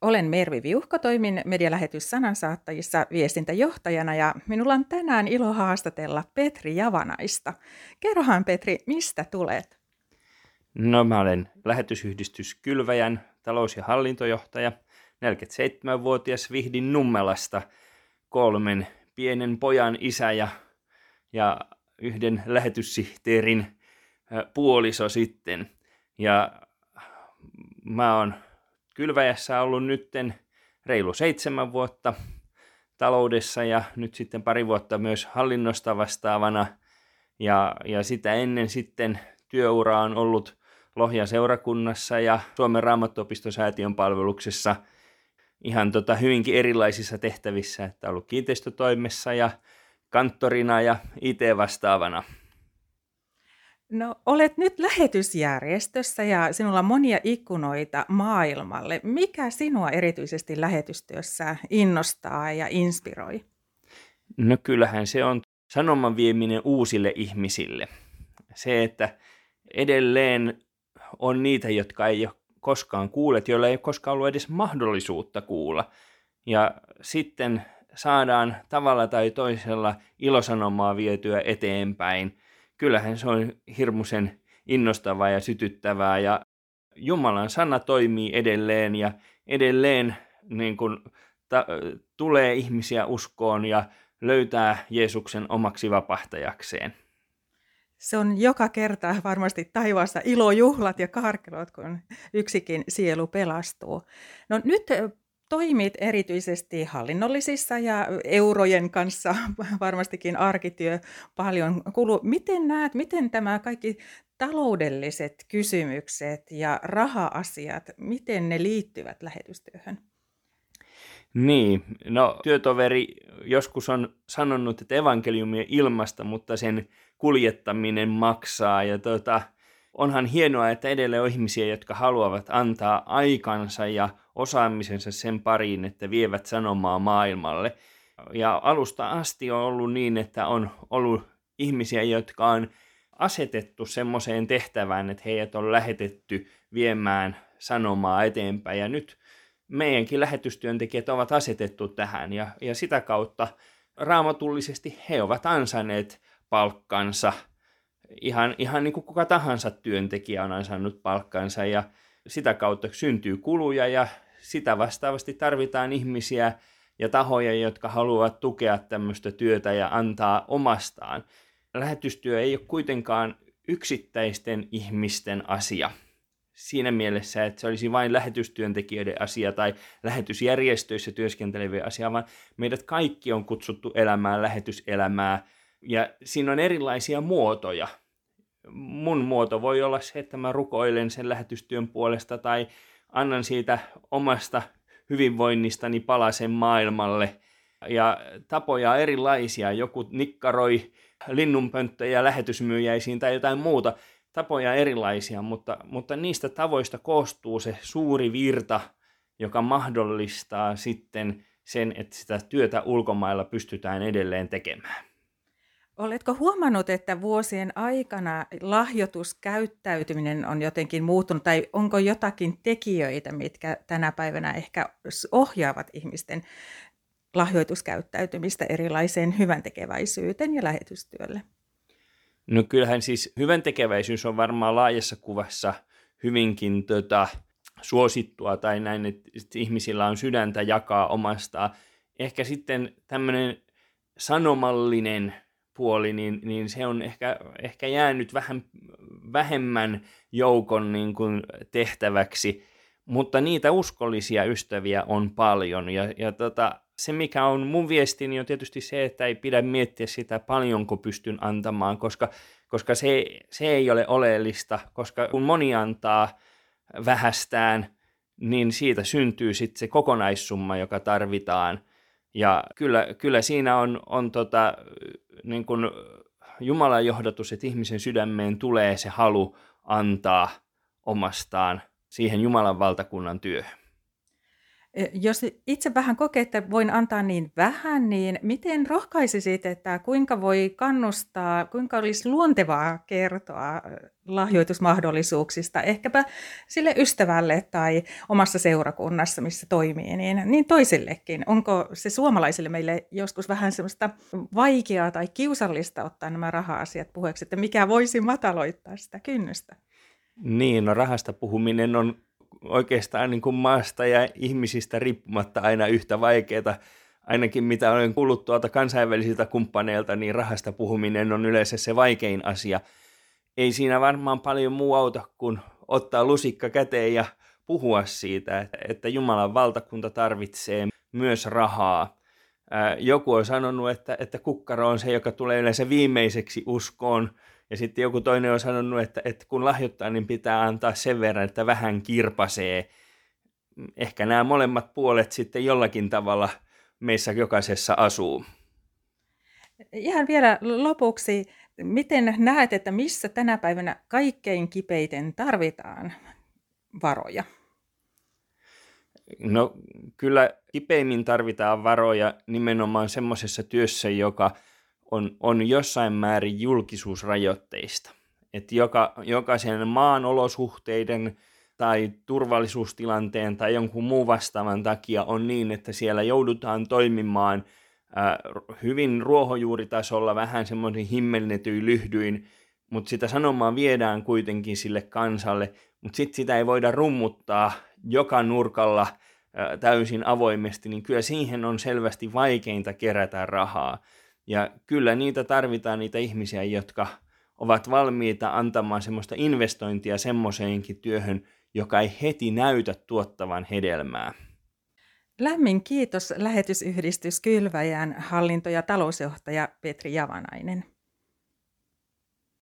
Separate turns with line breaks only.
Olen Mervi Viuhko, toimin medialähetys sanansaattajissa viestintäjohtajana ja minulla on tänään ilo haastatella Petri Javanaista. Kerrohan Petri, mistä tulet?
No mä olen lähetysyhdistys Kylväjän talous- ja hallintojohtaja, 47-vuotias Vihdin Nummelasta, kolmen pienen pojan isä ja, ja yhden lähetyssihteerin puoliso sitten. Ja mä oon Kylväjässä ollut nytten reilu seitsemän vuotta taloudessa ja nyt sitten pari vuotta myös hallinnosta vastaavana. Ja, ja sitä ennen sitten työura on ollut Lohjan seurakunnassa ja Suomen raamattuopistosäätiön palveluksessa ihan tota hyvinkin erilaisissa tehtävissä, että ollut kiinteistötoimessa ja kanttorina ja IT-vastaavana.
No olet nyt lähetysjärjestössä ja sinulla on monia ikkunoita maailmalle. Mikä sinua erityisesti lähetystyössä innostaa ja inspiroi?
No kyllähän se on sanoman vieminen uusille ihmisille. Se, että edelleen on niitä, jotka ei ole koskaan kuulleet, joilla ei ole koskaan ollut edes mahdollisuutta kuulla. Ja sitten saadaan tavalla tai toisella ilosanomaa vietyä eteenpäin – kyllähän se on hirmuisen innostavaa ja sytyttävää ja Jumalan sana toimii edelleen ja edelleen niin kuin, ta, tulee ihmisiä uskoon ja löytää Jeesuksen omaksi vapahtajakseen.
Se on joka kerta varmasti taivaassa ilojuhlat ja karkelot, kun yksikin sielu pelastuu. No nyt toimit erityisesti hallinnollisissa ja eurojen kanssa varmastikin arkityö paljon kuluu. Miten näet, miten tämä kaikki taloudelliset kysymykset ja raha-asiat, miten ne liittyvät lähetystyöhön?
Niin, no työtoveri joskus on sanonut, että evankeliumi on ilmasta, mutta sen kuljettaminen maksaa. Ja tota, onhan hienoa, että edelleen on ihmisiä, jotka haluavat antaa aikansa ja osaamisensa sen pariin, että vievät sanomaa maailmalle. Ja alusta asti on ollut niin, että on ollut ihmisiä, jotka on asetettu semmoiseen tehtävään, että heidät on lähetetty viemään sanomaa eteenpäin. Ja nyt meidänkin lähetystyöntekijät ovat asetettu tähän ja, ja sitä kautta raamatullisesti he ovat ansaneet palkkansa. Ihan, ihan niin kuin kuka tahansa työntekijä on ansainnut palkkansa ja sitä kautta syntyy kuluja ja sitä vastaavasti tarvitaan ihmisiä ja tahoja, jotka haluavat tukea tämmöistä työtä ja antaa omastaan. Lähetystyö ei ole kuitenkaan yksittäisten ihmisten asia siinä mielessä, että se olisi vain lähetystyöntekijöiden asia tai lähetysjärjestöissä työskentelevien asia, vaan meidät kaikki on kutsuttu elämään lähetyselämää ja siinä on erilaisia muotoja. Mun muoto voi olla se, että mä rukoilen sen lähetystyön puolesta tai annan siitä omasta hyvinvoinnistani palasen maailmalle. Ja tapoja erilaisia, joku nikkaroi linnunpönttöjä lähetysmyyjäisiin tai jotain muuta. Tapoja erilaisia, mutta, mutta niistä tavoista koostuu se suuri virta, joka mahdollistaa sitten sen, että sitä työtä ulkomailla pystytään edelleen tekemään.
Oletko huomannut, että vuosien aikana lahjoituskäyttäytyminen on jotenkin muuttunut, tai onko jotakin tekijöitä, mitkä tänä päivänä ehkä ohjaavat ihmisten lahjoituskäyttäytymistä erilaiseen hyväntekeväisyyteen ja lähetystyölle?
No kyllähän siis hyväntekeväisyys on varmaan laajassa kuvassa hyvinkin tota, suosittua, tai näin, että ihmisillä on sydäntä jakaa omasta. Ehkä sitten tämmöinen sanomallinen puoli, niin, niin se on ehkä, ehkä jäänyt vähän vähemmän joukon niin kuin tehtäväksi, mutta niitä uskollisia ystäviä on paljon. Ja, ja tota, se, mikä on mun viestini, on tietysti se, että ei pidä miettiä sitä, paljonko pystyn antamaan, koska, koska se, se ei ole oleellista, koska kun moni antaa vähästään, niin siitä syntyy sitten se kokonaissumma, joka tarvitaan. Ja kyllä, kyllä siinä on, on tota, niin kuin Jumalan johdatus, että ihmisen sydämeen tulee se halu antaa omastaan siihen Jumalan valtakunnan työhön.
Jos itse vähän kokee, että voin antaa niin vähän, niin miten rohkaisisit, että kuinka voi kannustaa, kuinka olisi luontevaa kertoa lahjoitusmahdollisuuksista ehkäpä sille ystävälle tai omassa seurakunnassa, missä toimii, niin, niin toisillekin. Onko se suomalaisille meille joskus vähän semmoista vaikeaa tai kiusallista ottaa nämä raha-asiat puheeksi, että mikä voisi mataloittaa sitä kynnystä?
Niin, no rahasta puhuminen on oikeastaan niin kuin maasta ja ihmisistä riippumatta aina yhtä vaikeaa. Ainakin mitä olen kuullut tuolta kansainvälisiltä kumppaneilta, niin rahasta puhuminen on yleensä se vaikein asia. Ei siinä varmaan paljon muu auta kuin ottaa lusikka käteen ja puhua siitä, että Jumalan valtakunta tarvitsee myös rahaa. Joku on sanonut, että, että kukkaro on se, joka tulee yleensä viimeiseksi uskoon, ja sitten joku toinen on sanonut, että, että kun lahjoittaa, niin pitää antaa sen verran, että vähän kirpasee. Ehkä nämä molemmat puolet sitten jollakin tavalla meissä jokaisessa asuu.
Ihan vielä lopuksi, miten näet, että missä tänä päivänä kaikkein kipeiten tarvitaan varoja?
No kyllä kipeimmin tarvitaan varoja nimenomaan semmoisessa työssä, joka – on, on jossain määrin julkisuusrajoitteista. Että joka, jokaisen maan olosuhteiden tai turvallisuustilanteen tai jonkun muun vastaavan takia on niin, että siellä joudutaan toimimaan äh, hyvin ruohonjuuritasolla vähän semmoisen himmelnetyin lyhdyin, mutta sitä sanomaa viedään kuitenkin sille kansalle, mutta sitten sitä ei voida rummuttaa joka nurkalla äh, täysin avoimesti, niin kyllä siihen on selvästi vaikeinta kerätä rahaa. Ja kyllä niitä tarvitaan niitä ihmisiä, jotka ovat valmiita antamaan semmoista investointia semmoiseenkin työhön, joka ei heti näytä tuottavan hedelmää.
Lämmin kiitos lähetysyhdistys Kylväjän hallinto- ja talousjohtaja Petri Javanainen.